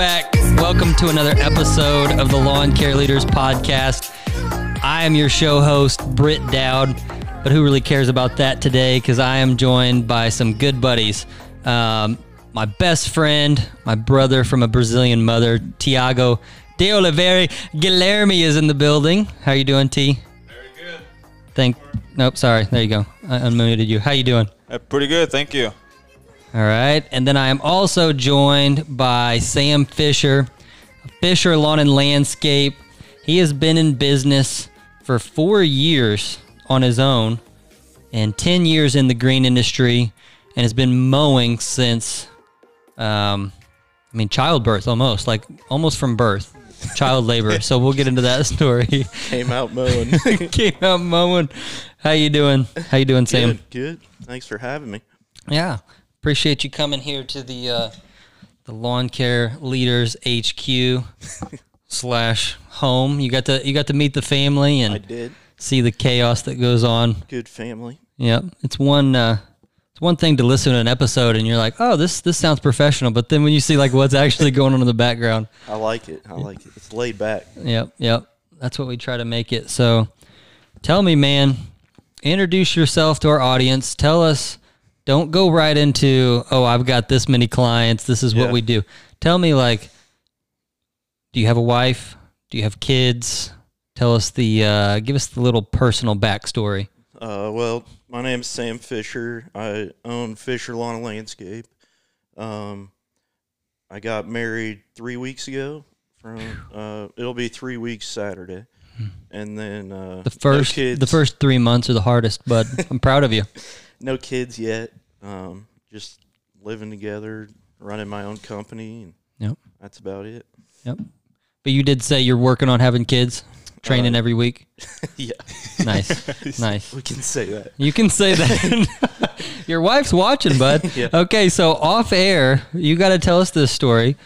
back. Welcome to another episode of the Lawn Care Leaders Podcast. I am your show host, Britt Dowd, but who really cares about that today? Because I am joined by some good buddies. Um, my best friend, my brother from a Brazilian mother, Tiago de Oliveira Guilherme is in the building. How are you doing, T? Very good. Thank. Nope, sorry. There you go. I unmuted you. How you doing? Uh, pretty good, thank you. All right. And then I am also joined by Sam Fisher, Fisher Lawn and Landscape. He has been in business for four years on his own and 10 years in the green industry and has been mowing since, um, I mean, childbirth almost, like almost from birth, child labor. So we'll get into that story. Came out mowing. Came out mowing. How you doing? How you doing, Sam? good, good. Thanks for having me. Yeah, appreciate you coming here to the uh, the lawn care leaders HQ slash home. You got to you got to meet the family I and did. see the chaos that goes on. Good family. Yep, it's one uh, it's one thing to listen to an episode and you're like, oh, this this sounds professional, but then when you see like what's actually going on in the background, I like it. I like it. It's laid back. Yep, yep. That's what we try to make it. So tell me, man, introduce yourself to our audience. Tell us, don't go right into, oh, I've got this many clients. This is what we do. Tell me, like, do you have a wife? Do you have kids? Tell us the, uh, give us the little personal backstory. Uh, well, my name's Sam Fisher. I own Fisher Lawn and Landscape. Um, I got married three weeks ago. From uh, it'll be three weeks Saturday, and then uh, Hmm. The first, no the first three months are the hardest, but I'm proud of you. No kids yet. Um, just living together, running my own company, and Yep, that's about it. yep. But you did say you're working on having kids, training Uh, every week. yeah, Nice, nice. we can say that. You can say that. Your wife's watching, bud. Yeah. Okay, so off air, you got to tell us this story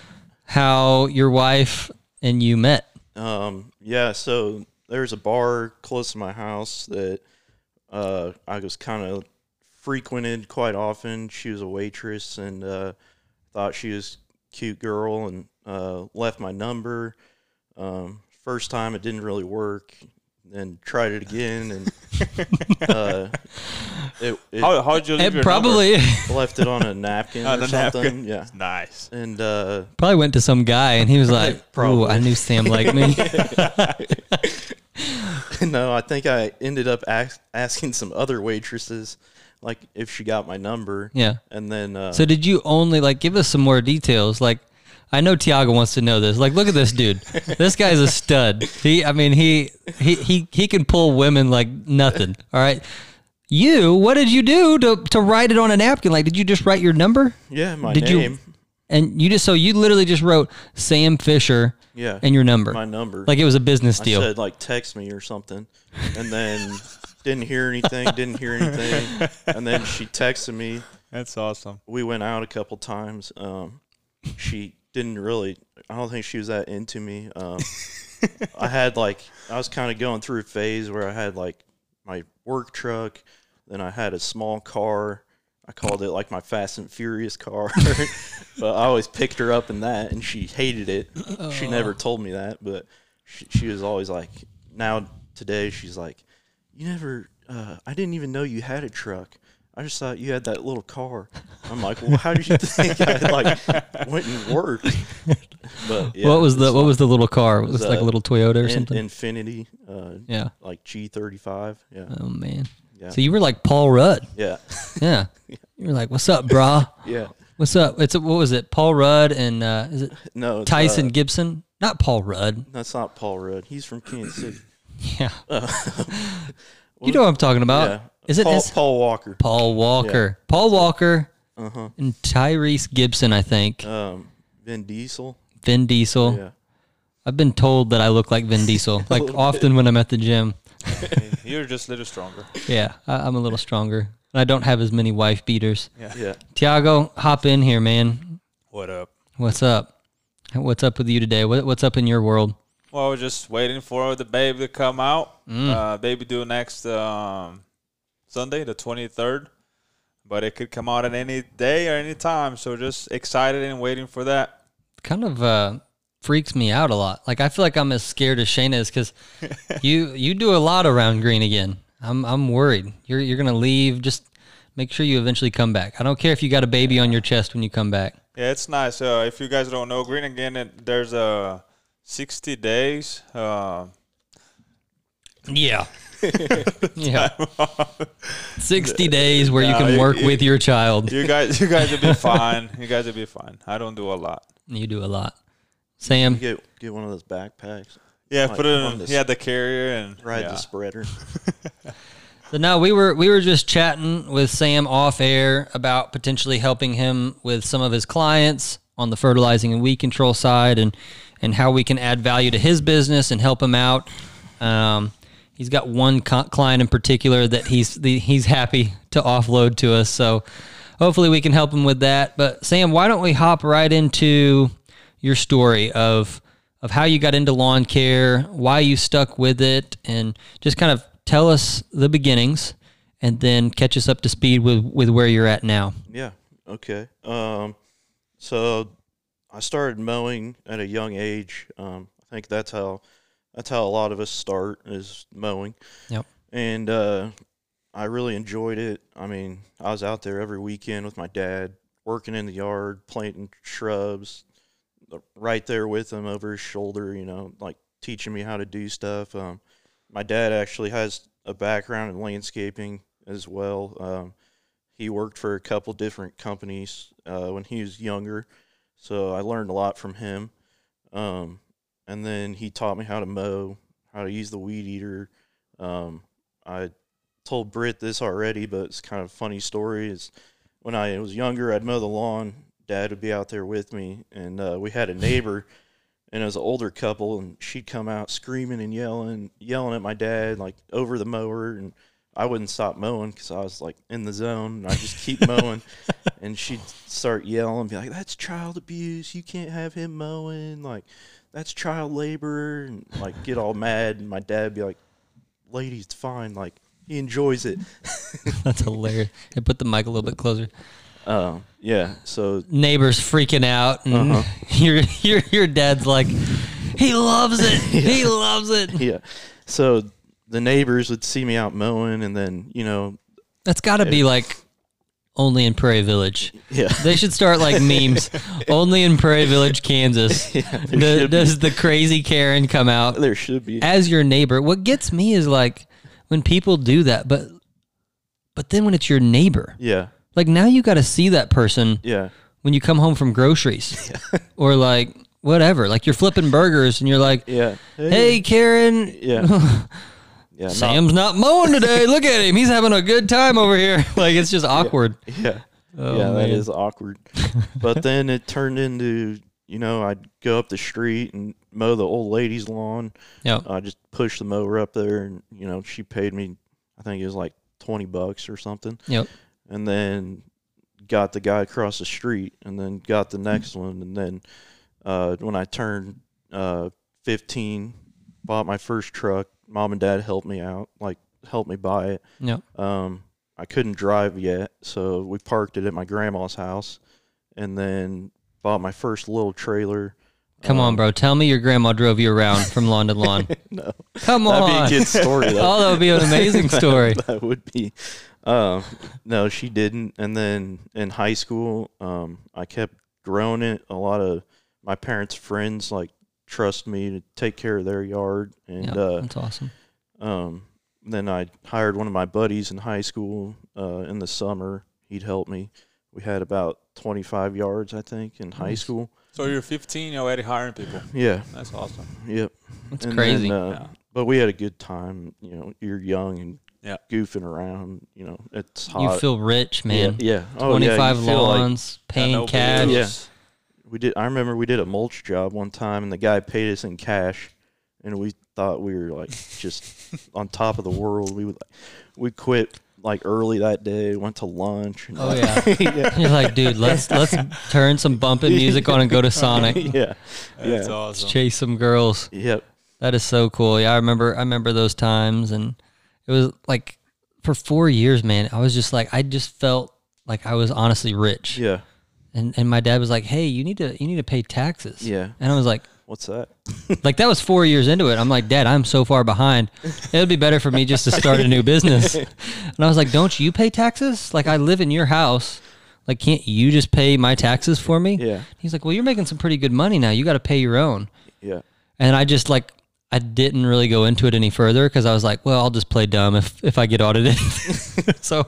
how your wife and you met. Um, yeah, so there's a bar close to my house that uh, I was kind of frequented quite often. She was a waitress and uh, thought she was cute girl and uh, left my number. Um, first time it didn't really work. Then tried it again and uh, it, it How how'd you leave It your probably left it on a napkin On or a something. napkin. Yeah. Nice. and uh, probably went to some guy and he was like, "Ooh, Probably. I knew Sam liked me." no, I think I ended up ask, asking some other waitresses, like if she got my number, yeah. and then uh, So did you only like give us some more details? Like, I know Tiago wants to know this. Like, look at this dude. this guy's a stud. He, I mean, he, he, he, he can pull women like nothing. All right. You, what did you do to to write it on a napkin? Like, did you just write your number? yeah, my did you- name, And you just so you literally just wrote Sam Fisher yeah, and your number. my number. Like it was a business deal. I deal. said like text me or something, and then didn't hear anything, didn't hear anything, and then she texted me. That's awesome. We went out a couple times. Um, she didn't really. I don't think she was that into me. Um, I had like I was kind of going through a phase where I had like my work truck, then I had a small car. I called it like my Fast and Furious car, but I always picked her up in that, and she hated it. She never told me that, but she, she was always like, now today she's like, you never. Uh, I didn't even know you had a truck. I just thought you had that little car. I'm like, well, how did you think I like went and worked? But yeah, what was the what was the little car? It was was, like a uh, little Toyota or In- something. Infiniti, uh, yeah. like G35. Yeah, Oh man. yeah, So you were like Paul Rudd. yeah, Yeah. You were like, "What's up, brah? yeah. What's up?" It's what was it? Paul Rudd and uh, is it No, Tyson uh, Gibson? Not Paul Rudd. that's not Paul Rudd. He's from Kansas City. Yeah. Uh, You know what I'm talking about? Yeah, Is it Paul, is- Paul Walker? Paul Walker? Paul Walker Uh huh. and Tyrese Gibson, I think. Um, Vin Diesel. Vin Diesel. Yeah. I've been told that I look like Vin Diesel, like little often when I'm at the gym. You're just a little stronger. Yeah, I, I'm a little stronger. And I don't have as many wife beaters. Yeah. Tiago, hop in here, man. What up? What's up? What's up with you today? What, what's up in your world? Well, we're just waiting for the baby to come out. Mm. Uh, baby due next um, Sunday, the 23rd. But it could come out at any day or any time. So just excited and waiting for that. kind of uh, freaks me out a lot. Like I feel like I'm as scared as Shane is because you you do a lot around green again. I'm I'm worried. You're you're gonna leave. Just make sure you eventually come back. I don't care if you got a baby on your chest when you come back. Yeah, it's nice. Uh, if you guys don't know, Green Again, it, there's a uh, 60 days. Uh, Yeah. Yeah. 60 days where you can work you- with your child. you guys, you guys will be fine. You guys will be fine. I don't do a lot. You do a lot. Sam, Get get one of those backpacks. Yeah, Like, put it on in. this- Yeah, the carrier and Ride yeah. the spreader. So no, we were we were just chatting with Sam off air about potentially helping him with some of his clients on the fertilizing and weed control side, and and how we can add value to his business and help him out. Um, he's got one client in particular that he's he's happy to offload to us. So hopefully we can help him with that. But Sam, why don't we hop right into your story of of how you got into lawn care, why you stuck with it, and just kind of tell us the beginnings, and then catch us up to speed with with where you're at now. Yeah. Okay. Um, so I started mowing at a young age. Um, I think that's how that's how a lot of us start is mowing. Yep. And uh, I really enjoyed it. I mean, I was out there every weekend with my dad, working in the yard, planting shrubs, uh, right there with him over his shoulder. You know, like teaching me how to do stuff. Um, my dad actually has a background in landscaping as well. Um, he worked for a couple different companies uh, when he was younger, so I learned a lot from him. Um, and then he taught me how to mow, how to use the weed eater. Um, I told Britt this already, but it's kind of a funny story. Is when I was younger, I'd mow the lawn. Dad would be out there with me, and uh, we had a neighbor, and it was an older couple, and she'd come out screaming and yelling, yelling at my dad like over the mower, and I wouldn't stop mowing because I was like in the zone, and I just keep mowing, and she'd start yelling, be like, "That's child abuse! You can't have him mowing! Like, that's child labor!" And like get all mad, and my dad'd be like, "Lady, it's fine. Like, he enjoys it." That's hilarious. Hey, put the mic a little bit closer. Um, yeah. So Neighbors freaking out, and Uh-huh. your your your dad's like, he loves it. He loves it. yeah, so the neighbors would see me out mowing, and then you know, That's got to be like only in Prairie Village. yeah, They should start like memes. Only in Prairie Village, Kansas. yeah The, does the crazy Karen come out there should be. as your neighbor? What gets me is like when people do that, but but then when it's your neighbor, Yeah, like now you got to see that person yeah, when you come home from groceries or like whatever. Like you're flipping burgers and you're like, yeah. "Hey, Karen, yeah, yeah. Sam's not mowing today. Look at him; he's having a good time over here." Like it's just awkward. Yeah. Oh, yeah, that is awkward. but then it turned into, you know, I'd go up the street and mow the old lady's lawn. Yeah. I just push the mower up there and, you know, she paid me, I think it was like 20 bucks or something. Yep. And then got the guy across the street and then got the next one. And then uh, when I turned uh, 15, bought my first truck, mom and dad helped me out, like helped me buy it. Yeah. Um, I couldn't drive yet, so we parked it at my grandma's house, and then bought my first little trailer. Come on, Um, bro. Tell me your grandma drove you around from lawn to lawn. No, Come that'd on. be a good story. Though. Oh, that would be an amazing story. that would be. Um, no, she didn't. And then in high school, um, I kept growing it. A lot of my parents' friends like trust me to take care of their yard, and Yep, uh, that's awesome. Um, then I hired one of my buddies in high school uh, in the summer. He'd help me. We had about 25 yards, I think, in high school. So you're 15, you're already hiring people. Yeah, That's awesome. yep. That's And crazy. then, uh, Yeah. But we had a good time. You know, you're young and Yeah. goofing around. You know, it's hot. you feel rich, man. Yeah, yeah. Oh, yeah, you 25 like- lawns, paying cash. bills. We did. I remember we did a mulch job one time, and the guy paid us in cash, and we thought we were like just on top of the world. We would, we quit like early that day. Went to lunch. And Oh yeah. You're like, dude, let's let's turn some bumping music on and go to Sonic. yeah, That's yeah, awesome. Chase some girls. yep. That is so cool. Yeah, I remember I remember those times and it was like for 4 years, man. I was just like I just felt like I was honestly rich. Yeah, And and my dad was like, "Hey, you need to you need to pay taxes." Yeah. And I was like, What's that? like that was four years into it. I'm like, Dad, I'm so far behind. It would be better for me just to start a new business. And I was like, Don't you pay taxes? Like I live in your house. Like can't you just pay my taxes for me? Yeah. He's like, Well, you're making some pretty good money now. You got to pay your own. Yeah. And I just like I didn't really go into it any further because I was like, well, I'll just play dumb if if I get audited. so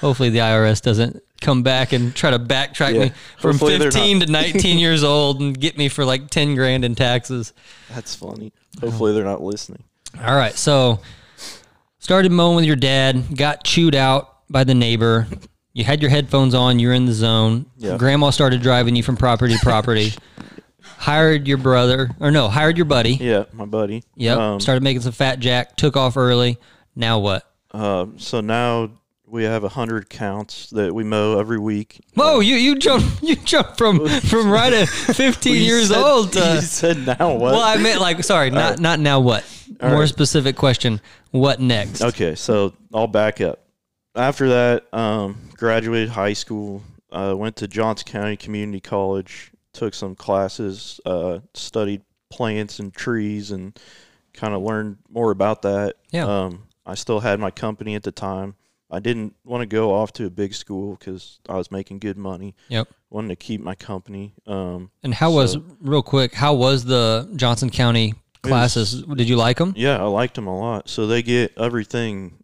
hopefully the IRS doesn't come back and try to backtrack Yeah. me from Hopefully 15 to 19 years old and get me for like 10 grand in taxes. That's funny. Hopefully they're not listening. All right, so started mowing with your dad, got chewed out by the neighbor. You had your headphones on, you're in the zone. Yeah. Grandma started driving you from property to property. hired your brother, or no, hired your buddy. Yeah, my buddy. Yep. Um, Started making some fat jack, took off early. Now what? uh, so now we have a hundred counts that we mow every week. Whoa, you you jump you jump from from right at 15 You years said- old you to said now what? Well, I meant like sorry, not not now what? More right. specific question. What next? Okay, so I'll back up. After that, um, graduated high school, uh, went to Johnson County Community College, took some classes, uh, studied plants and trees, and kind of learned more about that. Yeah. Um, I still had my company at the time. I didn't want to go off to a big school because I was making good money. Yep. Wanted to keep my company. Um, And how was real quick? How was the Johnson County classes? Did you like them? Yeah, I liked them a lot. So they get everything,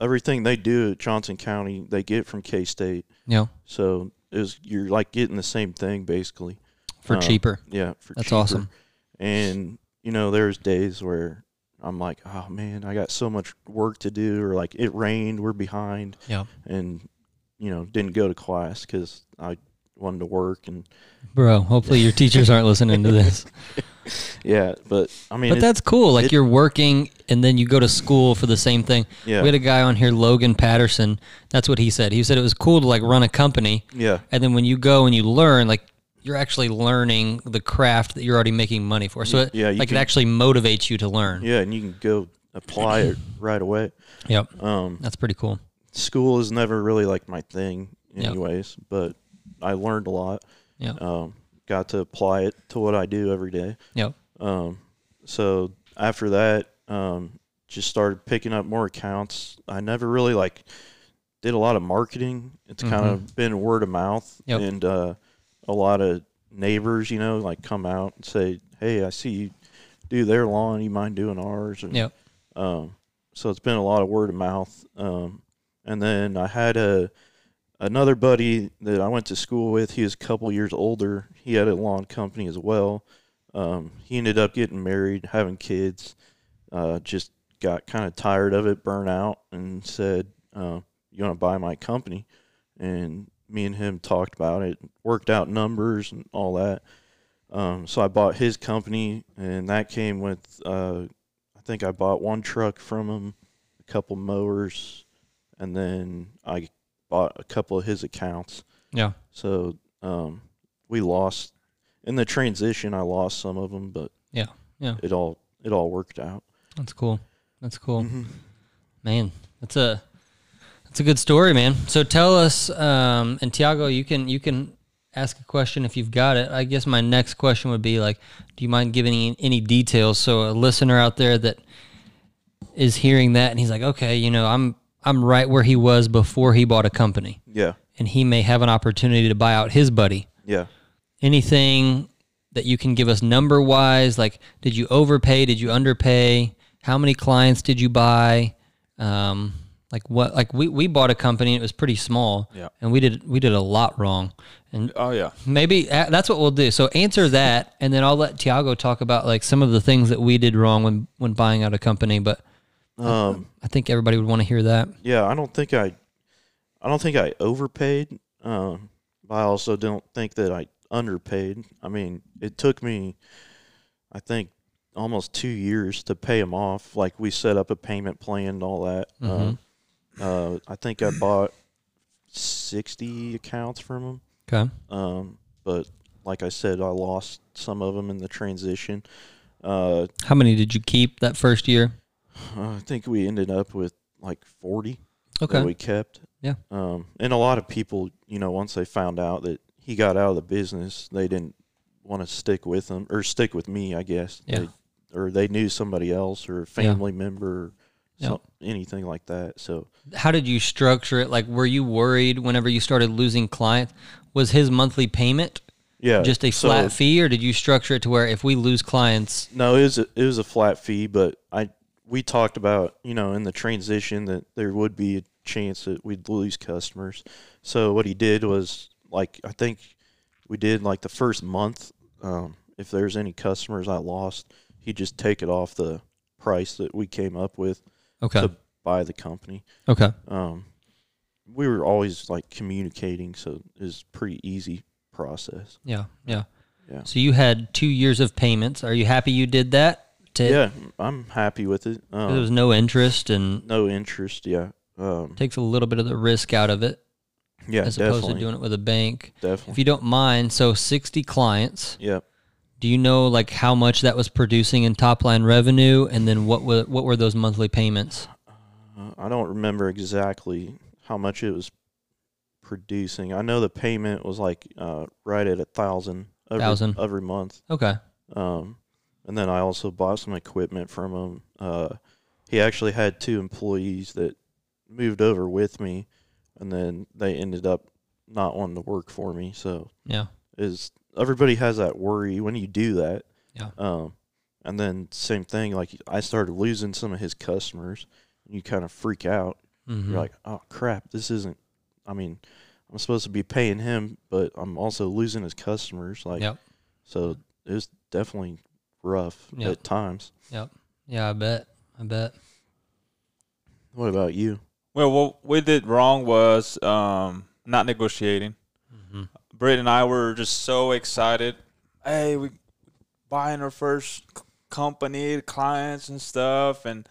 everything they do at Johnson County, they get from K State. Yeah, So it was you're like getting the same thing basically. for Um, cheaper. Yeah, for That's cheaper. awesome. And you know, there's days where I'm like, oh man, I got so much work to do, or like it rained, we're behind, Yeah, and you know, didn't go to class because I wanted to work and bro. Hopefully your teachers aren't listening to this. yeah. But I mean, But it- that's cool. Like it- you're working and then you go to school for the same thing. Yeah. We had a guy on here, Logan Patterson. That's what he said. He said it was cool to like run a company, yeah, and then when you go and you learn, like you're actually learning the craft that you're already making money for. So it, Yeah, like it actually motivates you to learn. yeah, and you can go apply it right away. Yep, Um, that's pretty cool. school is never really like my thing, Yep. anyways. But I learned a lot. Yeah, Um, got to apply it to what I do every day. yep, Um, so after that, um, just started picking up more accounts. I never really like did a lot of marketing. It's kind of been word of mouth Mm-hmm. Yep. and uh, a lot of neighbors, you know, like come out and say, "Hey, I see you do their lawn. You mind doing ours?" And, yep. um, so it's been a lot of word of mouth. Um, and then I had a another buddy that I went to school with. He was a couple years older. He had a lawn company as well. Um, he ended up getting married, having kids. Uh, just got kind of tired of it, burnt out, and said, uh, "You want to buy my company?" And me and him talked about it, worked out numbers and all that. Um, so I bought his company, and that came with uh, I think I bought one truck from him, a couple mowers, and then I bought a couple of his accounts. Yeah. So um, we lost in the transition. I lost some of them, but Yeah, yeah. it all it all worked out. That's cool. That's cool. Mhm. Man, that's a that's a good story, man. So tell us, um, and Tiago, you can you can ask a question if you've got it. I guess my next question would be like, do you mind giving any, any details so a listener out there that is hearing that and he's like, okay, you know, I'm I'm right where he was before he bought a company, Yeah, and he may have an opportunity to buy out his buddy. yeah. Anything that you can give us number wise? Like, did you overpay? Did you underpay? How many clients did you buy? Um, like what? Like we, we bought a company. It was pretty small. Yeah. And we did we did a lot wrong. And Oh yeah. maybe uh, that's what we'll do. So answer that, and then I'll let Tiago talk about like some of the things that we did wrong when when buying out a company. But Um, I think everybody would want to hear that. yeah. I don't think I, I don't think I overpaid. Um, but I also don't think that I underpaid. I mean, it took me, I think, almost two years to pay them off. Like we set up a payment plan and all that. Um, uh, I think I bought sixty accounts from them. Okay. Um, but like I said, I lost some of them in the transition. Uh, How many did you keep that first year? I think we ended up with like 40 Okay. that we kept. Yeah. Um, and a lot of people, you know, once they found out that he got out of the business, they didn't want to stick with him or stick with me, I guess. Yeah. They, or they knew somebody else or a family member, or Yeah. some, anything like that. So How did you structure it? Like, were you worried whenever you started losing clients? Was his monthly payment yeah, just a so- flat fee, or did you structure it to where if we lose clients, No, it was a, it was a flat fee, but I we talked about you know in the transition that there would be a chance that we'd lose customers. So what he did was like I think we did like the first month. Um, if there's any customers I lost, he'd just take it off the price that we came up with okay, to buy the company. okay, Um, we were always like communicating, so it was pretty easy process. yeah, yeah. Yeah. So you had two years of payments. Are you happy you did that? To, Yeah, I'm happy with it. Um, There was no interest and no interest. Yeah. Um, takes a little bit of the risk out of it yeah, as opposed to doing it with a bank. definitely. If you don't mind, so 60 clients. yeah. Do you know like how much that was producing in top line revenue, and then what were what were those monthly payments? Uh, I don't remember exactly how much it was producing. I know the payment was like uh, right at a thousand every, Thousand. every month. Okay, Um, and then I also bought some equipment from him. Uh, he actually had two employees that moved over with me, and then they ended up not wanting to work for me. So yeah, is everybody has that worry when you do that. Yeah. Um, and then same thing, like I started losing some of his customers, and you kind of freak out. Mhm. You're like, oh crap, this isn't. I mean, I'm supposed to be paying him, but I'm also losing his customers. Like, Yep. so it was definitely rough Yep. at times. Yep. Yeah, I bet, I bet. What about you? Well, what we did wrong was um, not negotiating. hmm Britt and I were just so excited. Hey, we buying our first company, clients and stuff, and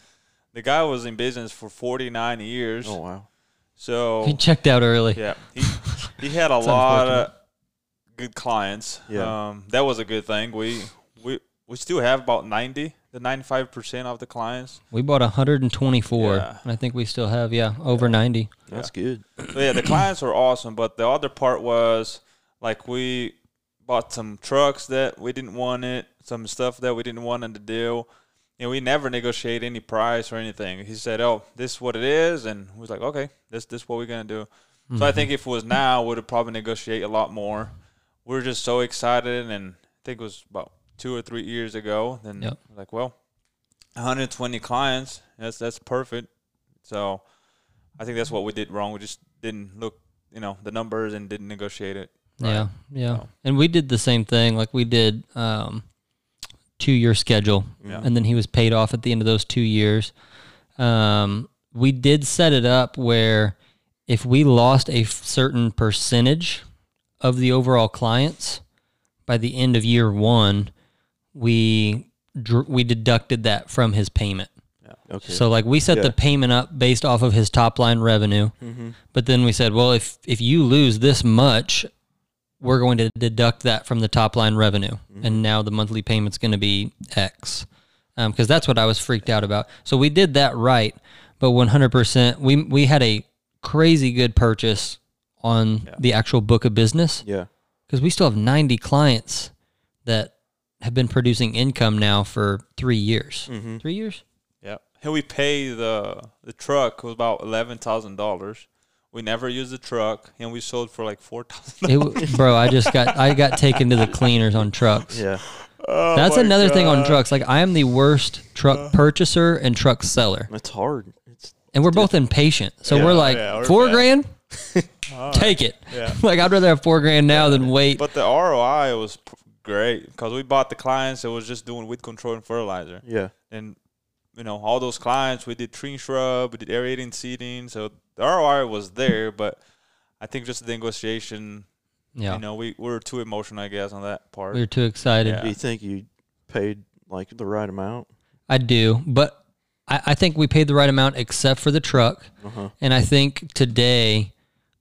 the guy was in business for 49 years. Oh wow, So He checked out early. yeah, he he had a lot of good clients. Yeah. um, that was a good thing. We we we still have about 90, the 95 percent of the clients. We bought 124, Yeah. and I think we still have yeah over 90. that's good. So yeah, the clients were awesome, but the other part was like we bought some trucks that we didn't want it, some stuff that we didn't want in the deal. And we never negotiate any price or anything. He said, "Oh, this is what it is," and we was like, "Okay, this this is what we're gonna do." So I mm-hmm. think if it was now, we would probably negotiate a lot more. We're just so excited, and I think it was about two or three years ago. Then Yep. like, well, 120 clients. That's that's perfect. So I think that's what we did wrong. We just didn't look, you know, the numbers and didn't negotiate it. Yeah, yeah. So- And we did the same thing. Like we did um, two year schedule, Yeah. and then he was paid off at the end of those two years. Um, we did set it up where if we lost a certain percentage of the overall clients by the end of year one, we we deducted that from his payment. Okay. So like we set Yeah. the payment up based off of his top line revenue, mm-hmm. but then we said, well, if if you lose this much, we're going to deduct that from the top line revenue, and now the monthly payment's going to be X, because that's what I was freaked out about. So we did that right, but 100%, we we had a crazy good purchase on Yeah. the actual book of business yeah. because we still have 90 clients that have been producing income now for three years. Mm-hmm. Three years? Yeah. And we pay the the truck was about eleven thousand dollars. We never used the truck, and we sold for like four thousand. It, bro, I just got I got taken to the cleaners on trucks. Yeah. That's another thing on trucks. Like I am the worst truck purchaser and truck seller, It's hard. It's and we're both impatient. So Yeah. we're like Yeah, we're four bad. grand, take it. Yeah. Like I'd rather have four grand now than wait. But the ROI was p- great because we bought the clients that was just doing weed control and fertilizer, yeah. and you know all those clients we did tree shrub, we did aerating seeding, so the ROI was there. But I think just the negotiation, yeah, you know, we, we were too emotional, I guess, on that part. we were too excited. Yeah. Do you think you paid like the right amount? I do, but I, I think we paid the right amount except for the truck. Uh-huh. And I think today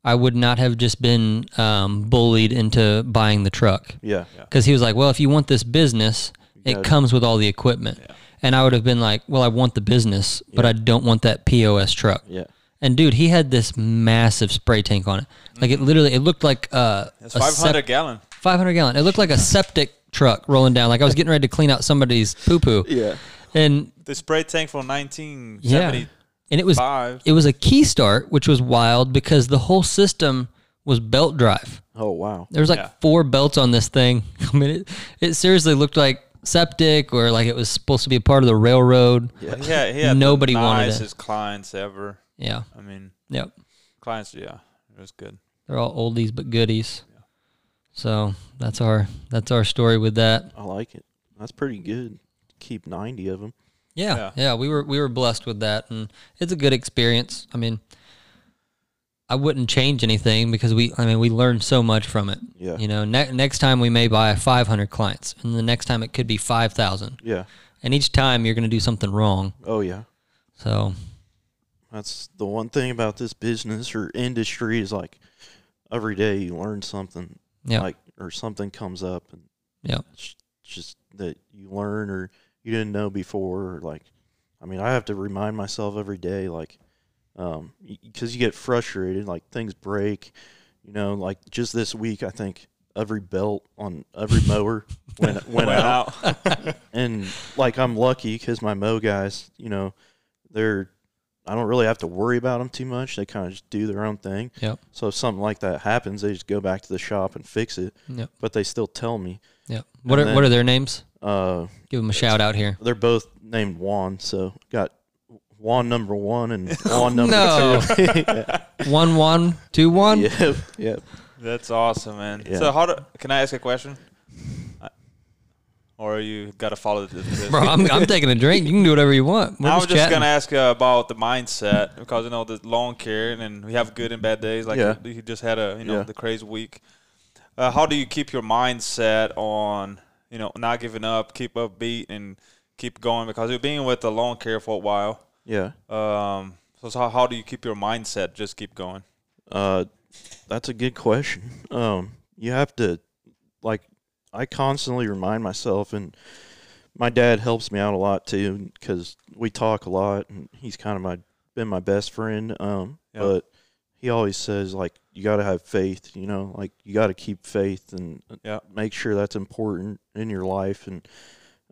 I would not have just been um, bullied into buying the truck. Yeah. because he was like, "Well, if you want this business, it comes with all the equipment." Yeah. And I would have been like, "Well, I want the business, but I don't want that POS truck." Yeah. And dude, he had this massive spray tank on it. Like it literally, it looked like uh, It's a 500 sep- gallon. 500 gallon. It looked like a septic truck rolling down. Like I was getting ready to clean out somebody's poo poo. Yeah. And The spray tank from 1975. yeah, and it was it was a key start, which was wild because the whole system was belt drive. Oh wow. There was like Yeah. four belts on this thing. I mean, it, it seriously looked like septic or like it was supposed to be a part of the railroad. Yeah. yeah. had, Nobody the wanted it. nicest clients ever. Yeah. I mean, Yep. clients, yeah, it was good. They're all oldies but goodies. Yeah. So that's our that's our story with that. I like it. That's pretty good. Keep ninety of them. Yeah, Yeah. yeah, we were we were blessed with that, and it's a good experience. I mean, I wouldn't change anything because we, I mean, we learned so much from it. Yeah. You know, ne- next time we may buy 500 clients, and the next time it could be 5,000, Yeah. and each time you're going to do something wrong. Oh yeah. So That's the one thing about this business or industry is like every day you learn something. yeah, Like or something comes up and yeah, it's just that you learn or you didn't know before like I mean I have to remind myself every day like um because you get frustrated like things break you know like just this week I think every belt on every mower went went, out. and like I'm lucky because my mow guys, you know, they're I don't really have to worry about them too much. They kind of just do their own thing. Yep. So if something like that happens, they just go back to the shop and fix it. Yep. But they still tell me. yeah. What are And what are their names? Uh, Give them a shout out here. they're both named Juan, so got Juan number one and Juan number No. two. One one two one. yep, yep. That's awesome, man. Yeah. So, how do, can I ask a question? I- Or you got to follow the. the Bro, I'm, I'm taking a drink. You can do whatever you want. We're I was just just chatting. gonna ask uh, about the mindset because you know the lawn care and we have good and bad days. Like Yeah. you, you just had a you know Yeah. the crazy week. Uh, how do you keep your mindset on you know not giving up, keep upbeat, and keep going? Because you've been with the lawn care for a while. Yeah. Um, so, so how, how do you keep your mindset? Just keep going. Uh, that's a good question. Um, you have to, like, I constantly remind myself, and my dad helps me out a lot too, because we talk a lot, and he's kind of my been my best friend. Um, Yeah. but he always says like you got to have faith. You know, like you got to keep faith and Yeah. make sure that's important in your life. And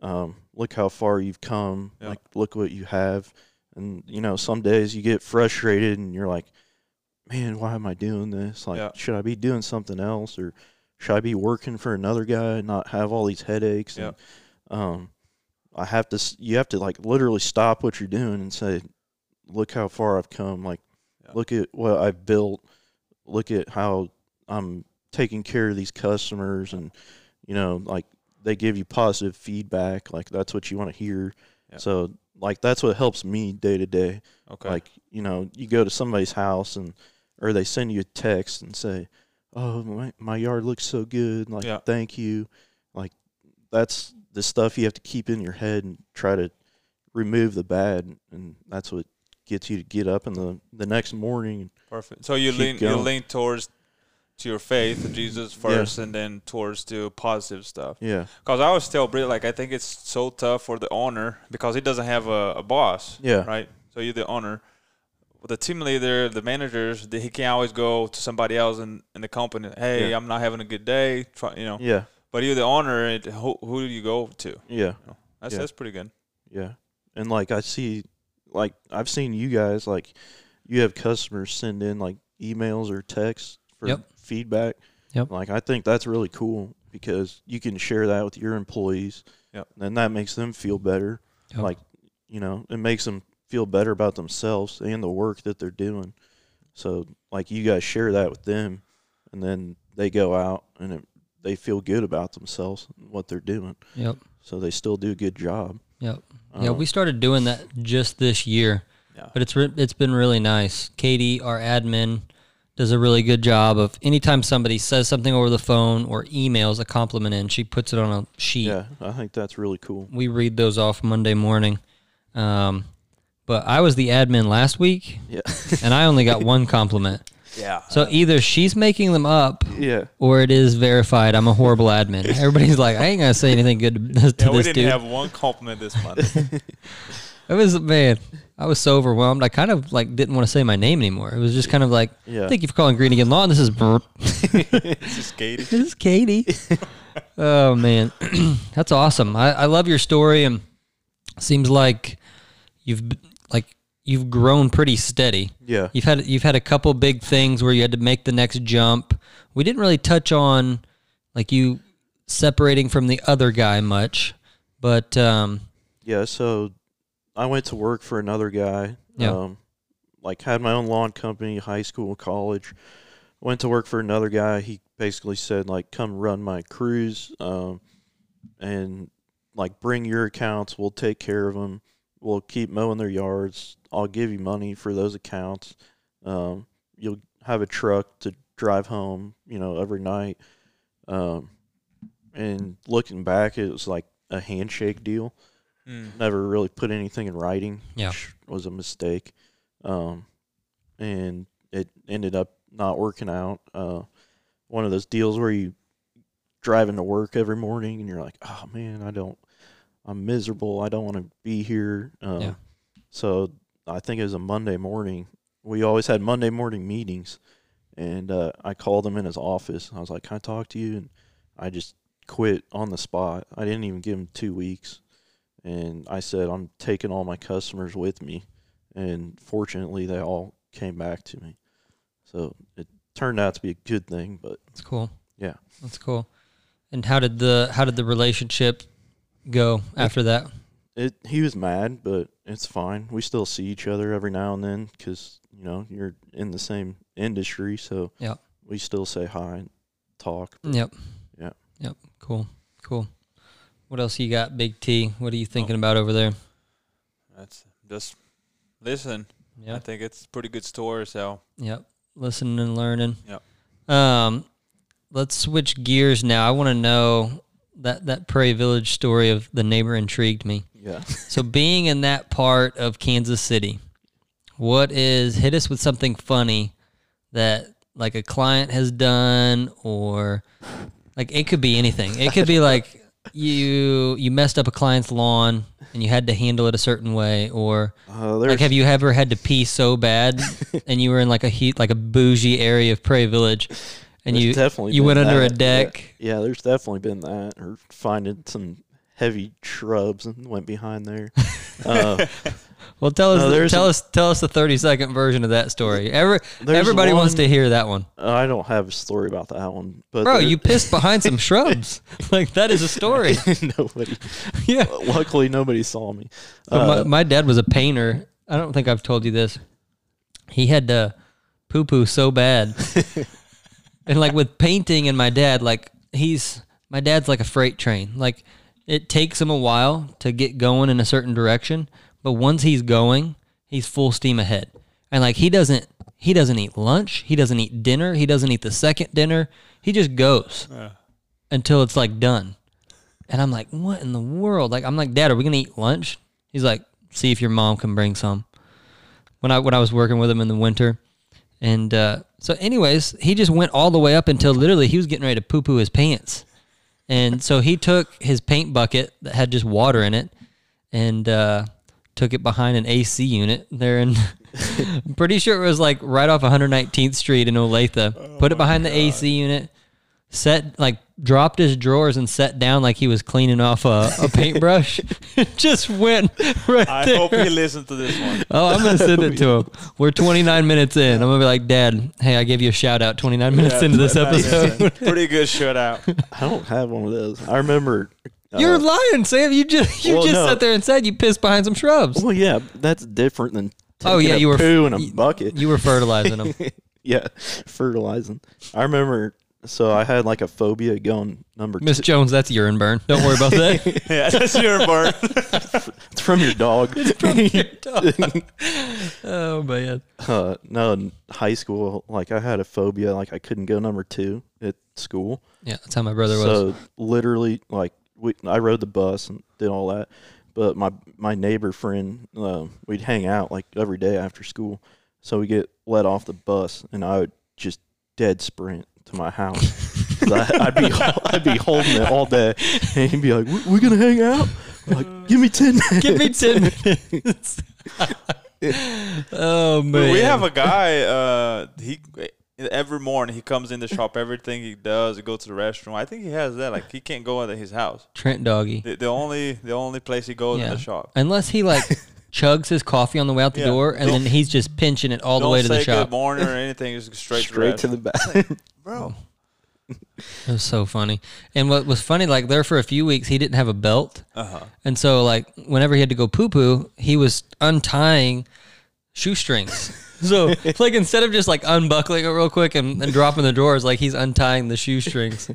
um, look how far you've come. Yeah. Like look what you have. And you know, some days you get frustrated, and you're like man, why am I doing this? Like, Yeah. should I be doing something else or should I be working for another guy and not have all these headaches? And, um, I have to, you have to like literally stop what you're doing and say, look how far I've come. Like, Yeah. look at what I've built. Look at how I'm taking care of these customers and, you know, like they give you positive feedback. Like, that's what you want to hear. Yeah. So, like, that's what helps me day to day Okay. like you know you go to somebody's house and or they send you a text and say oh my, my yard looks so good like Yeah. thank you like that's the stuff you have to keep in your head and try to remove the bad and that's what gets you to get up in the the next morning Perfect. So you lean you lean towards to your faith, Jesus first, and then towards to positive stuff. yeah Because I always tell Britt, like, I think it's so tough for the owner because he doesn't have a, a boss. Yeah. Right? So you're the owner. With the team leader, the managers, the, he can't always go to somebody else in, in the company. Hey, Yeah. I'm not having a good day. Try, you know. yeah But you're the owner. And who, who do you go to? yeah You know, that's Yeah. that's pretty good. yeah and like i see like i've seen you guys like you have customers send in like emails or texts for Yep. feedback Yep. like i think that's really cool because you can share that with your employees Yep. and that makes them feel better Yep. like you know it makes them feel better about themselves and the work that they're doing so like you guys share that with them and then they go out and it, they feel good about themselves and what they're doing Yep. so they still do a good job Yep. Yeah, Um, we started doing that just this year, Yeah. but it's re- it's been really nice. Katie, our admin, does a really good job of anytime somebody says something over the phone or emails a compliment in, she puts it on a sheet. Yeah, I think that's really cool. We read those off Monday morning. Um, but I was the admin last week, Yeah, and I only got one compliment. Yeah. So either she's making them up, yeah, or it is verified. I'm a horrible admin. Everybody's like, I ain't gonna say anything good to, to yeah, we this didn't dude. have one compliment this month. It was man. I was so overwhelmed. I kind of like didn't want to say my name anymore. It was just kind of like, Yeah. thank you for calling Green Again Lawn. This is Bert. This is Katie. This is Katie. oh man, that's awesome. I, I love your story, and seems like you've b- like you've grown pretty steady. Yeah. You've had you've had a couple big things where you had to make the next jump. We didn't really touch on like you separating from the other guy much, but um, Yeah, so I went to work for another guy. Yeah. Um, like had my own lawn company, high school, college. Went to work for another guy. He basically said like, "Come run my crews, um, and like bring your accounts. We'll take care of them. We'll keep mowing their yards. I'll give you money for those accounts. Um, you'll have a truck to drive home, you know, every night." Um, and looking back, it was like a handshake deal Mm. never really put anything in writing, Yeah. which was a mistake. Um, and it ended up not working out. Uh, one of those deals where you driving to work every morning and you're like, oh man, I don't, I'm miserable. I don't want to be here. Um, Yeah. So I think it was a Monday morning. We always had Monday morning meetings, and uh, I called him in his office. I was like, "Can I talk to you?" And I just quit on the spot. I didn't even give him two weeks and I said I'm taking all my customers with me, and fortunately they all came back to me. So it turned out to be a good thing, but That's cool. Yeah. That's cool. And how did the how did the relationship go after that? It he was mad, but it's fine. We still see each other every now and then because you know you're in the same industry, so Yeah. we still say hi and talk. but Yep. Yeah. Yep. Cool. Cool. What else you got, Big T? What are you thinking about over there? That's just listen. I think it's a pretty good story. So Yep. Listening and learning. Yep. Um, let's switch gears now. I want to know that that Prairie Village story of the neighbor intrigued me. Yeah, So being in that part of Kansas City, what is hit us with something funny that like a client has done or like it could be anything. It could be like you you messed up a client's lawn and you had to handle it a certain way or uh, like have you ever had to pee so bad and you were in like a heat like a bougie area of Prairie Village and you definitely you went under a that. Yeah. deck Yeah, there's definitely been that, or finding some heavy shrubs and went behind there. Uh, Well, tell us, No, the- tell a- us, tell us the thirty second version of that story. Every, everybody wants to hear that one, I don't have a story about that one, but bro. You pissed behind some shrubs. like that is a story. nobody. yeah. Luckily, nobody saw me. Uh, my, my dad was a painter. I don't think I've told you this. He had to poo poo so bad, and like with painting and my dad, like he's my dad's like a freight train. Like it takes him a while to get going in a certain direction, but once he's going, he's full steam ahead. And like he doesn't he doesn't eat lunch, he doesn't eat dinner, he doesn't eat the second dinner. He just goes until it's like done. And I'm like, what in the world? Like I'm like, Dad, are we gonna eat lunch? He's like, see if your mom can bring some. When I when I was working with him in the winter. And uh, so anyways, he just went all the way up until literally he was getting ready to poo poo his pants. And so he took his paint bucket that had just water in it and uh, took it behind an AC unit there in I'm pretty sure it was like right off 119th Street in Olathe. Put it behind the AC unit, set like dropped his drawers and sat down like he was cleaning off a, a paintbrush. just went right I there. hope he listens to this one. Oh, I'm gonna send it to him. We're 29 minutes in. I'm gonna be like, Dad, hey, I gave you a shout out 29 minutes into this episode. Pretty good shout out. I don't have one of those. I remember. uh, You're lying, Sam. You just you Well, just no. sat there and said you pissed behind some shrubs. Well, yeah, that's different than. Oh, taking yeah, a you were- poo in a bucket. You were fertilizing them. yeah, fertilizing. I remember. So I had like a phobia going number Miss two. Jones, that's urine burn. Don't worry about that. yeah, that's your bird. It's from your dog. oh man. uh, no, in high school, like I had a phobia. Like I couldn't go number two at school. Yeah, that's how my brother was. So literally, like we, I rode the bus and did all that. But my my neighbor friend, uh, we'd hang out like every day after school. So we get let off the bus, and I would just dead sprint to my house. I, I'd be I'd be holding it all day, and he'd be like, "We, we gonna hang out? like, give me ten minutes. Give me ten minutes. oh man, We have a guy. Uh, he every morning he comes in the shop. Everything he does, he go to the restroom. I think he has that. Like he can't go into his house. Trent Doggy. The, the only the only place he goes in the shop. Unless he like chugs his coffee on the way out the Yeah. door, and then he's just pinching it all the Don't way to say the shop. good morning or anything. Just straight, Straight to to the back. bro. It was so funny. And what was funny, like there for a few weeks, he didn't have a belt, Uh huh. and so like whenever he had to go poo poo, he was untying shoestrings. so like instead of just like unbuckling it real quick and, and dropping the drawers, like he's untying the shoestrings.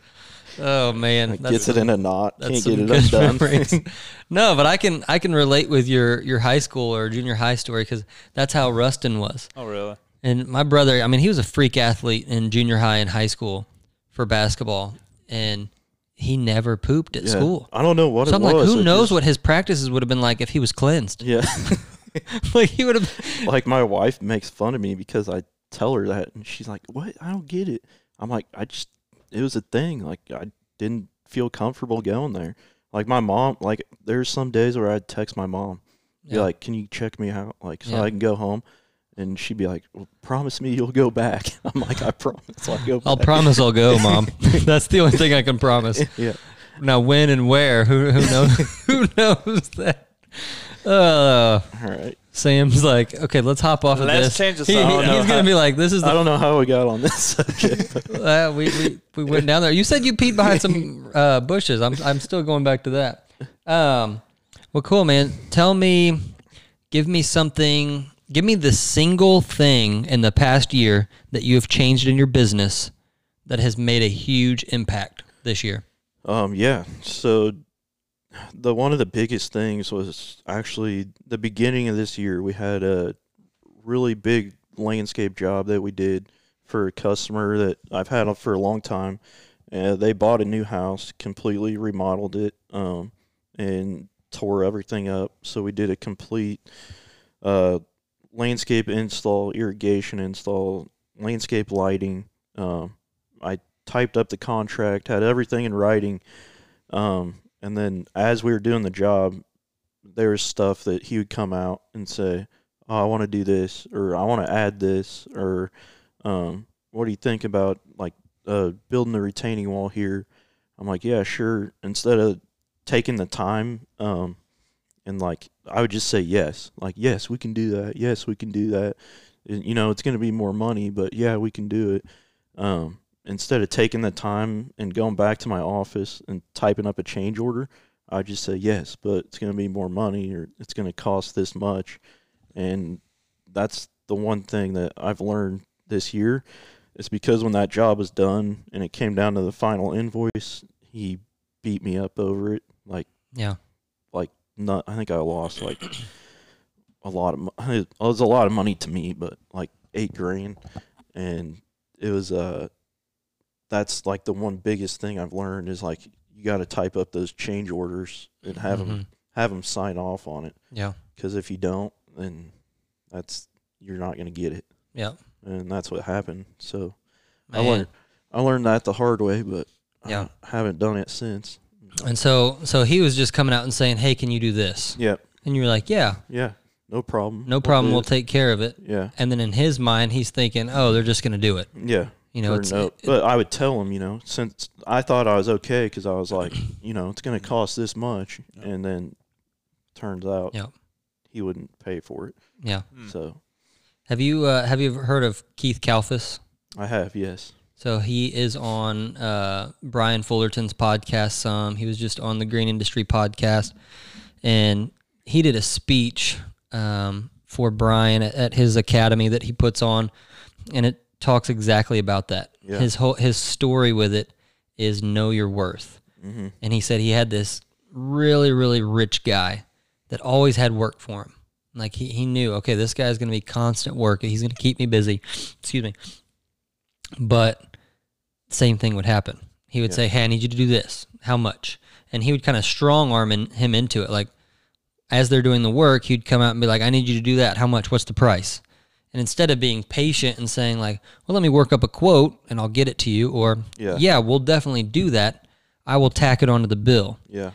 Oh man, Gets it in a knot. That's Can't get it undone. no, but I can I can relate with your your high school or junior high story because that's how Rustin was. Oh really? And my brother, I mean, he was a freak athlete in junior high and high school for basketball, and he never pooped at Yeah. school. I don't know what So it I'm was. like, who It knows just- what his practices would have been like if he was cleansed? Yeah. like he would have. like my wife makes fun of me because I tell her that, and she's like, "What? I don't get it." I'm like, "I just, it was a thing. Like I didn't feel comfortable going there. Like my mom, like there's some days where I'd text my mom, be Yeah. like, "Can you check me out, like so Yeah. I can go home?" And she'd be like, well, "Promise me you'll go back." I'm like, "I promise I'll go." I'll promise I'll go, mom. That's the only thing I can promise. yeah. Now, when and where? Who who knows? who knows that? Uh, All right. Sam's like, okay, let's hop off of Let's this. change the He- subject. he's gonna be like, this is the I the don't know how we got on this subject. but- uh, we, we we went down there. You said you peed behind some uh, bushes. I'm I'm still going back to that. Um, well, cool, man. Tell me, give me something. Give me the single thing in the past year that you have changed in your business that has made a huge impact this year. Um, yeah. So the one of the biggest things was actually the beginning of this year. We had a really big landscape job that we did for a customer that I've had for a long time. They bought a new house, completely remodeled it, um, and tore everything up. So we did a complete uh, landscape install, irrigation install, landscape lighting. Um, I typed up the contract, had everything in writing. Um, and then as we were doing the job, there was stuff that he would come out and say, "Oh, I want to do this," or "I want to add this," or um, "What do you think about like uh, building the retaining wall here?" I'm like, "Yeah, sure." Instead of taking the time, um, and like I would just say yes, like yes, we can do that. Yes, we can do that. And, you know, it's going to be more money, but yeah, we can do it. Um, instead of taking the time and going back to my office and typing up a change order, I just say yes, but it's going to be more money or it's going to cost this much. And that's the one thing that I've learned this year. It's because when that job was done and it came down to the final invoice, he beat me up over it. Like, Yeah. like not. I think I lost like a lot of. It was a lot of money to me, but like eight grand, and it was uh. That's like the one biggest thing I've learned is like you got to type up those change orders and have them Mhm. have them sign off on it Yeah. because if you don't, then that's you're not gonna get it, Yeah. and that's what happened. So I learned I learned that the hard way, but Yeah. I haven't done it since. And so so he was just coming out and saying, "Hey, can you do this?" Yeah, And you were like, "Yeah, yeah, no problem. no problem. do We'll take care of it." Yeah, And then in his mind, he's thinking, "Oh, they're just going to do it." yeah. You know, for it's no, it- but I would tell him, you know, since I thought I was okay because I was like, you know, it's going to cost this much, and then turns out Yeah. he wouldn't pay for it. yeah. Hmm. So Have you uh, have you ever heard of Keith Kalfas? I have, yes, So he is on uh, Brian Fullerton's podcast. Some he was just on the Green Industry podcast, and he did a speech um, for Brian at, at his academy that he puts on, and it talks exactly about that. Yeah. His whole his story with it is know your worth, hmm and he said he had this really really rich guy that always had work for him. Like he, he knew, okay, this guy's going to be constant work. He's going to keep me busy. Excuse me. But same thing would happen. He would Yeah. say, "Hey, I need you to do this. How much?" And he would kind of strong arm in, him into it. Like as they're doing the work, he'd come out and be like, "I need you to do that. How much? What's the price?" And instead of being patient and saying like, "Well, let me work up a quote and I'll get it to you," or Yeah. we'll definitely do that. I will tack it onto the bill." yeah,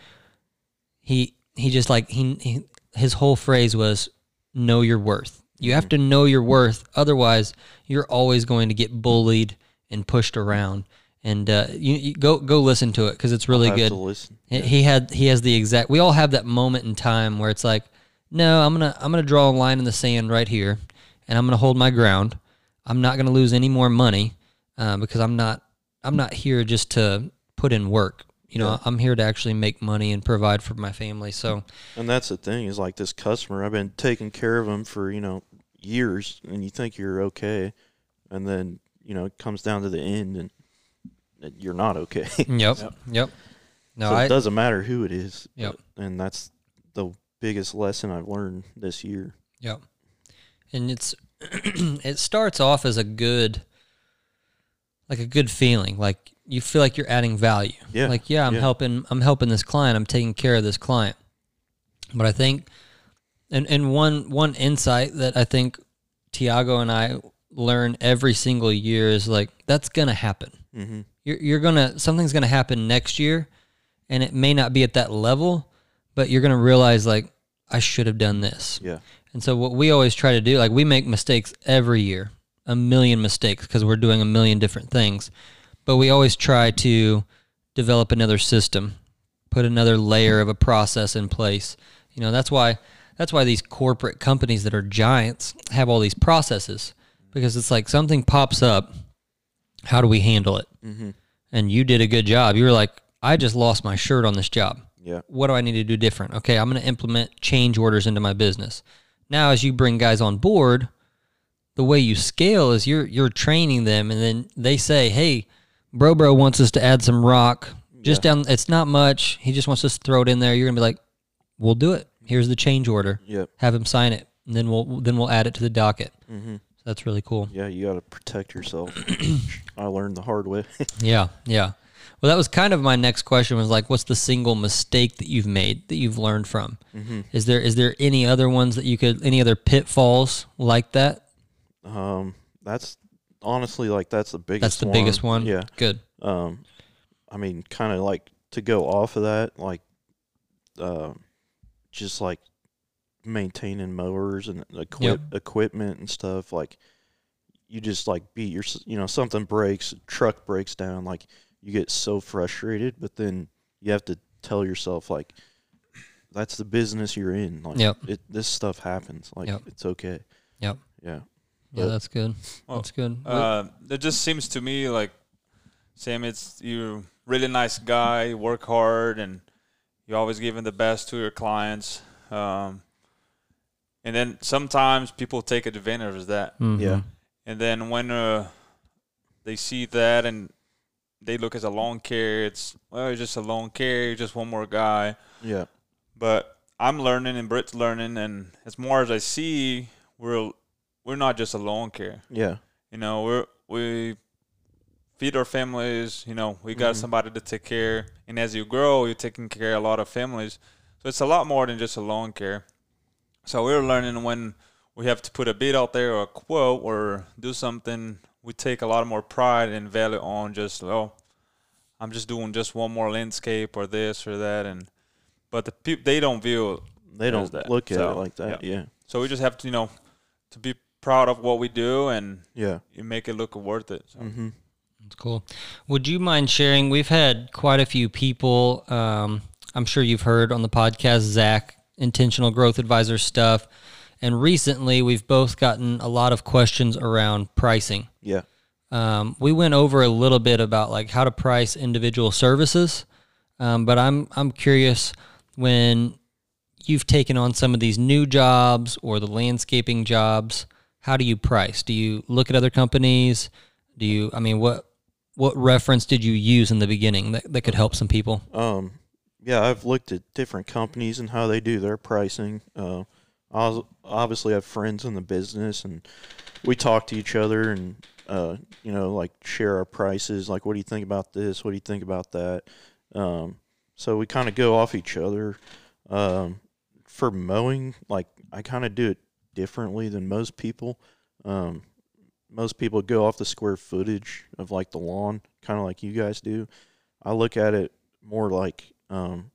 he he just like he, he his whole phrase was know your worth. You have to know your worth, otherwise you're always going to get bullied and pushed around. And uh, you, you go go listen to it because it's really good. to listen. He- He had he has the exact. We all have that moment in time where it's like, no, I'm gonna I'm gonna draw a line in the sand right here, and I'm gonna hold my ground. I'm not gonna lose any more money uh, because I'm not I'm not here just to put in work. You know, I'm here to actually make money and provide for my family. So And that's the thing is like this customer, I've been taking care of him for, you know, years and you think you're okay. And then, you know, it comes down to the end and you're not okay. yep, yep. No, so I it doesn't matter who it is. Yep. And that's the biggest lesson I've learned this year. Yep. And it's it starts off as a good like a good feeling. Like you feel like you're adding value. Yeah, Like yeah, I'm yeah. helping I'm helping this client. I'm taking care of this client. But I think and and one one insight that I think Tiago and I learn every single year is like that's going to happen. Mm-hmm. You're you're to something's going to happen next year and it may not be at that level, but you're going to realize like I should have done this. Yeah. And so what we always try to do, like we make mistakes every year, a million mistakes because we're doing a million different things. But we always try to develop another system, put another layer of a process in place. You know, that's why that's why these corporate companies that are giants have all these processes because it's like something pops up, how do we handle it? Mm-hmm. And you did a good job. You were like, I just lost my shirt on this job Yeah. what do I need to do different? Okay, I'm going to implement change orders into my business. Now, as you bring guys on board, the way you scale is you're you're training them, and then they say, "Hey, Bro Bro wants us to add some rock just down. It's not much. He just wants us to throw it in there." You're gonna be like, "We'll do it. Here's the change order. Yep. Have him sign it, and then we'll then we'll add it to the docket." Mm-hmm. So that's really cool. Yeah. You got to protect yourself. I learned the hard way. Yeah, yeah. Well, that was kind of my next question. Was like, what's the single mistake that you've made that you've learned from? mm-hmm. Is there is there any other ones that you could any other pitfalls like that? Um, that's honestly like that's the biggest. That's the biggest one. Yeah. Good. Um, I mean, kind of like to go off of that, like, um, just like maintaining mowers and equip equipment and stuff. Like, you just like beat your, you know, something breaks, truck breaks down. Like, you get so frustrated, but then you have to tell yourself like, that's the business you're in. Like, Yep. it this stuff happens. Like, Yep. it's okay. Yep. Yeah. Yeah, that's good. Well, That's good. Uh, it just seems to me like Sam, it's you're really nice guy, you work hard, and you always giving the best to your clients. Um, and then sometimes people take advantage of that. Mhm. Yeah. And then when uh, they see that and they look as a lawn care, it's well, it's just a lawn care, just one more guy. Yeah. But I'm learning and Brit's learning, and as more as I see, we're we're not just a lawn care. Yeah. You know, we're we feed our families. You know, we got Mhm. somebody to take care, and as you grow, you're taking care of a lot of families. So it's a lot more than just a lawn care. So we're learning when we have to put a bid out there or a quote or do something. We take a lot more pride and value on just oh, I'm just doing just one more landscape or this or that, and but the people they don't view They don't that. look at So, it like that. Yeah. So we just have to, you know, to be proud of what we do and Yeah. you make it look worth it. So. Mm-hmm. That's cool. Would you mind sharing? We've had quite a few people. Um, I'm sure you've heard on the podcast, Zach, intentional growth advisor stuff. And recently, we've both gotten a lot of questions around pricing. Yeah. Um, we went over a little bit about like how to price individual services, um, but I'm I'm curious when you've taken on some of these new jobs or the landscaping jobs. How do you price? Do you look at other companies? Do you? I mean, what what reference did you use in the beginning that, that could help some people? Um, yeah, I've looked at different companies and how they do their pricing. Uh, I obviously have friends in the business, and we talk to each other, and uh, you know, like share our prices. Like, what do you think about this? What do you think about that? Um, so we kind of go off each other. Um, for mowing, like I kind of do it differently than most people. Um, most people go off the square footage of like the lawn, kind of like you guys do. I look at it more like um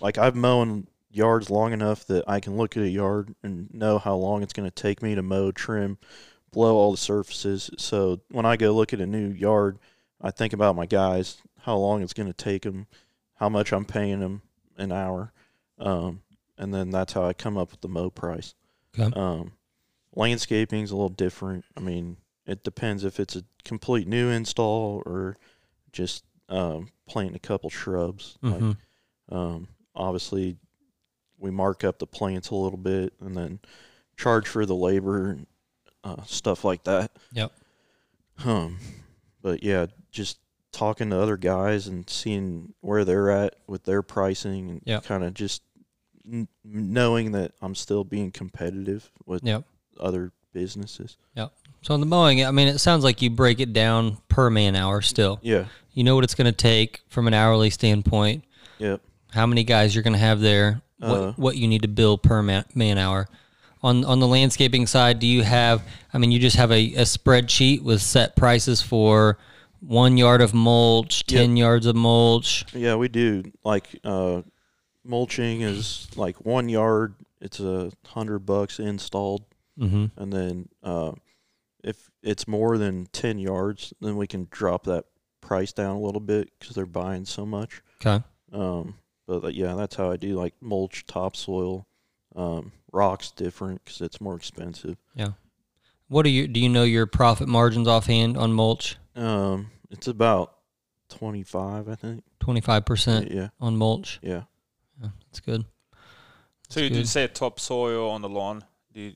like I've mown yards long enough that I can look at a yard and know how long it's going to take me to mow, trim, blow all the surfaces. So when I go look at a new yard, I think about my guys, how long it's going to take them, how much I'm paying them an hour, um, and then that's how I come up with the mow price. Okay. Um, landscaping's a little different. I mean, it depends if it's a complete new install or just um, planting a couple shrubs. Like, Mhm. um, obviously, we mark up the plants a little bit and then charge for the labor and uh, stuff like that. Yep. Um, but yeah, just talking to other guys and seeing where they're at with their pricing and Yep. kind of just n- knowing that I'm still being competitive with Yep. other businesses. Yep. So on the mowing, I mean, it sounds like you break it down per man hour. Still, Yeah. you know what it's going to take from an hourly standpoint. Yep. How many guys you're going to have there? What Uh, what you need to bill per man, man hour. On on the landscaping side, do you have? I mean, you just have a, a spreadsheet with set prices for one yard of mulch, Yep. ten yards of mulch. Yeah, we do. Like uh, mulching is like one yard. It's a hundred bucks installed, Mm-hmm. and then uh, if it's more than ten yards, then we can drop that price down a little bit because they're buying so much. Okay. Um, but uh, yeah, that's how I do like mulch, topsoil. Um, rocks different because it's more expensive. Yeah. What are you? Do you know your profit margins offhand on mulch? Um, it's about twenty five, I think. Twenty five percent Yeah, on mulch. yeah. Yeah, that's good. So you good. did say topsoil on the lawn? Do you,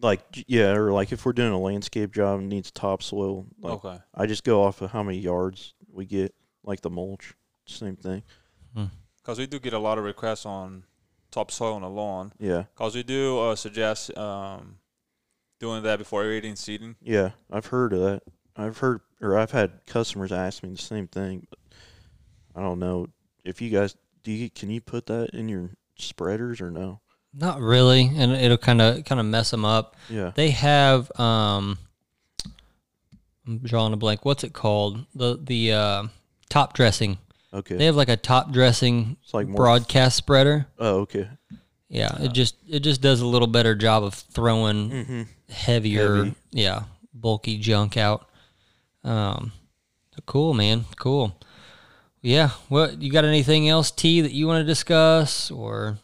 Like yeah, or like if we're doing a landscape job and needs topsoil, like okay. I just go off of how many yards we get, like the mulch. Same thing. Because we do get a lot of requests on topsoil on the lawn. Yeah, Because we do uh, suggest um, doing that before aerating seeding. yeah. I've heard of that. I've heard, or I've had customers ask me the same thing. But I don't know if you guys do. You, can you put that in your spreaders or no? Not really, and it'll kind of kind of mess them up. Yeah. They have um, I'm drawing a blank. What's it called? The the uh, top dressing. Okay. They have like a top dressing it's like more. broadcast spreader. oh, okay. Yeah, it just it just does a little better job of throwing Mm-hmm. heavier, Heavy. yeah, bulky junk out. Um, cool, man, cool. Yeah, what you got? Anything else, T, that you want to discuss or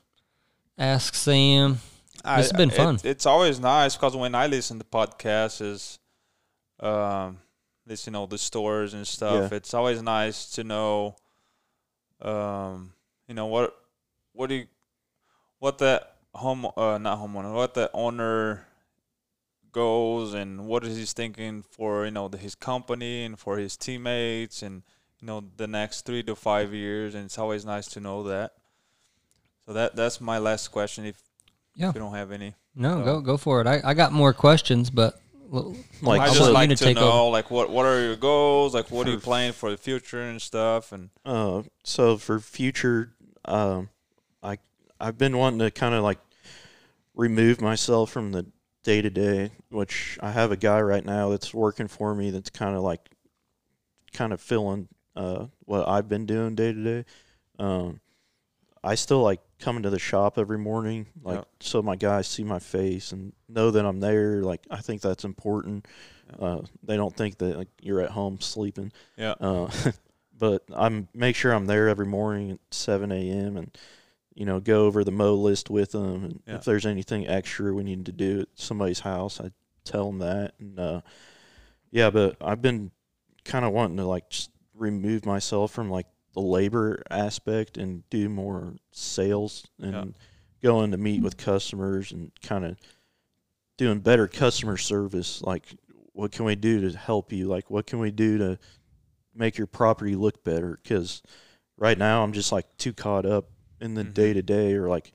ask Sam? I- This has been it- fun. it's always nice because when I listen to podcasts, is um, listen to all the stores and stuff. Yeah. It's always nice to know, um, you know what, what do you, what that home, uh, not homeowner, what the owner goes and what is he thinking for you know the, his company and for his teammates and you know the next three to five years and it's always nice to know that. So that that's my last question. If Yeah. if you don't have any. No, So- go go for it. I, I got more questions, but Like I I just like to to, take know, over. like what what are your goals? Like what are you planning for the future and stuff? And Uh, so for future, um, I I've been wanting to kind of like remove myself from the day to day, which I have a guy right now that's working for me that's kind of like kind of filling uh what I've been doing day to day. Um, I still like coming to the shop every morning, like Yeah. so my guys see my face and know that I'm there. Like I think that's important. Yeah. Uh, they don't think that like you're at home sleeping. yeah, Uh, but I'm make sure I'm there every morning at 7 a.m. and you know go over the mow list with them. And Yeah. if there's anything extra we need to do at somebody's house, I tell them that. And uh, yeah, but I've been kind of wanting to like just remove myself from like the labor aspect and do more sales and Yeah. going to meet with customers and kind of doing better customer service. Like, what can we do to help you? Like, what can we do to make your property look better? Because right now I'm just like too caught up in the day to day, or like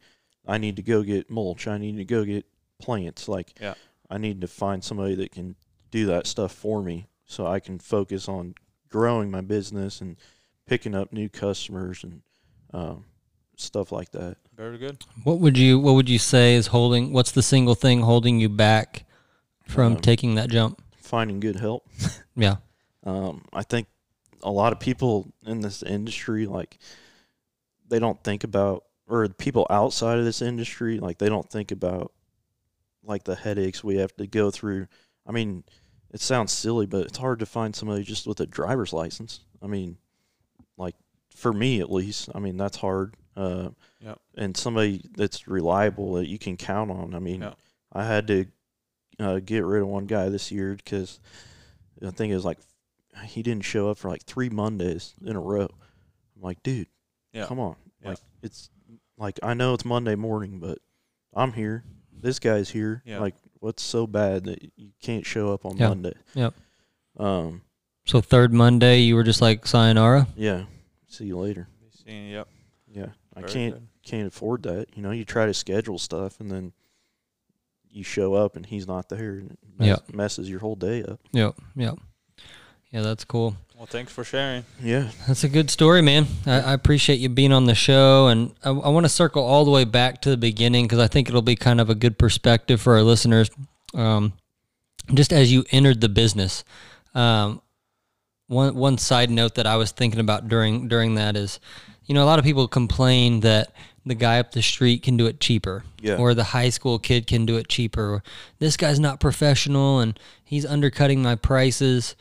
I need to go get mulch, I need to go get plants. Like, Yeah. I need to find somebody that can do that stuff for me, so I can focus on growing my business and picking up new customers and um, stuff like that. very good. What would you What would you say is holding? What's the single thing holding you back from Um, taking that jump? Finding good help. Yeah. Um, I think a lot of people in this industry, like, they don't think about or people outside of this industry, like they don't think about like the headaches we have to go through. I mean, it sounds silly, but it's hard to find somebody just with a driver's license. I mean, like for me at least, I mean that's hard. Uh, Yep. And somebody that's reliable that you can count on. I mean, Yep. I had to uh, get rid of one guy this year because I think it was like he didn't show up for like three Mondays in a row. I'm like, dude, Yeah. come on. Yeah. Like it's like I know it's Monday morning, but I'm here. This guy's here. Yeah. Like, what's so bad that you can't show up on Yeah. Monday? Yep. Um. So third Monday, you were just like sayonara. Yeah. See you later. Seeing- Yep. Yeah. I Very can't good. can't afford that. You know, you try to schedule stuff and then you show up and he's not there and it mess, Yeah. messes your whole day up. Yep. Yep. Yeah, that's cool. Well, thanks for sharing. Yeah. That's a good story, man. I, I appreciate you being on the show, and I, I want to circle all the way back to the beginning because I think it'll be kind of a good perspective for our listeners. Um, just as you entered the business, um, one one side note that I was thinking about during during that is, you know, a lot of people complain that the guy up the street can do it cheaper, Yeah. or the high school kid can do it cheaper, or this guy's not professional and he's undercutting my prices,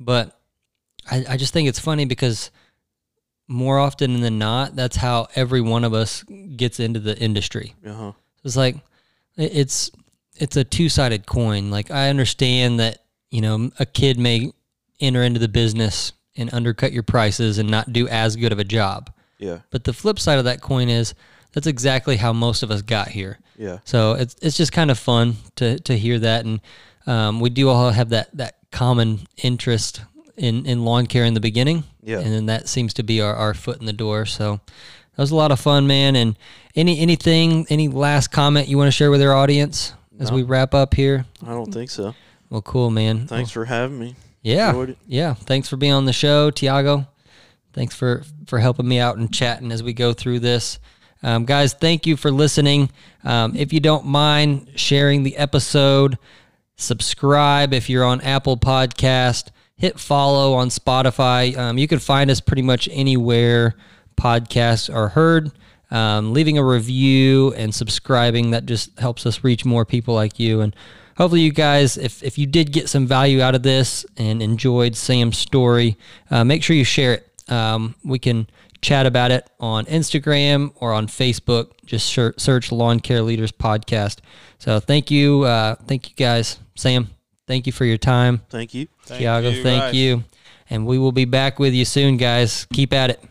but I, I just think it's funny because more often than not, that's how every one of us gets into the industry. Uh huh. It's like it- it's it's a two sided coin. Like I understand that you know a kid may enter into the business and undercut your prices and not do as good of a job. Yeah. But the flip side of that coin is that's exactly how most of us got here. Yeah. So it's it's just kind of fun to to hear that, and um, we do all have that that common interest in in lawn care in the beginning. Yeah. and then that seems to be our, our foot in the door. So that was a lot of fun, man. And any anything, any last comment you want to share with our audience as No. we wrap up here? I don't think so. Well, cool, man. Thanks for having me. Yeah, Enjoyed it. yeah. Thanks for being on the show, Tiago. Thanks for for helping me out and chatting as we go through this. Um, guys, thank you for listening. Um, if you don't mind sharing the episode, subscribe if you're on Apple Podcast. Hit follow on Spotify. Um, you can find us pretty much anywhere podcasts are heard. Um, leaving a review and subscribing that just helps us reach more people like you. And hopefully, you guys, if if you did get some value out of this and enjoyed Sam's story, uh, make sure you share it. Um, we can chat about it on Instagram or on Facebook. Just search Lawn Care Leaders Podcast. So thank you, uh, thank you guys, Sam. Thank you for your time. Thank you. Thank Tiago, you, thank guys. you. And we will be back with you soon, guys. Keep at it.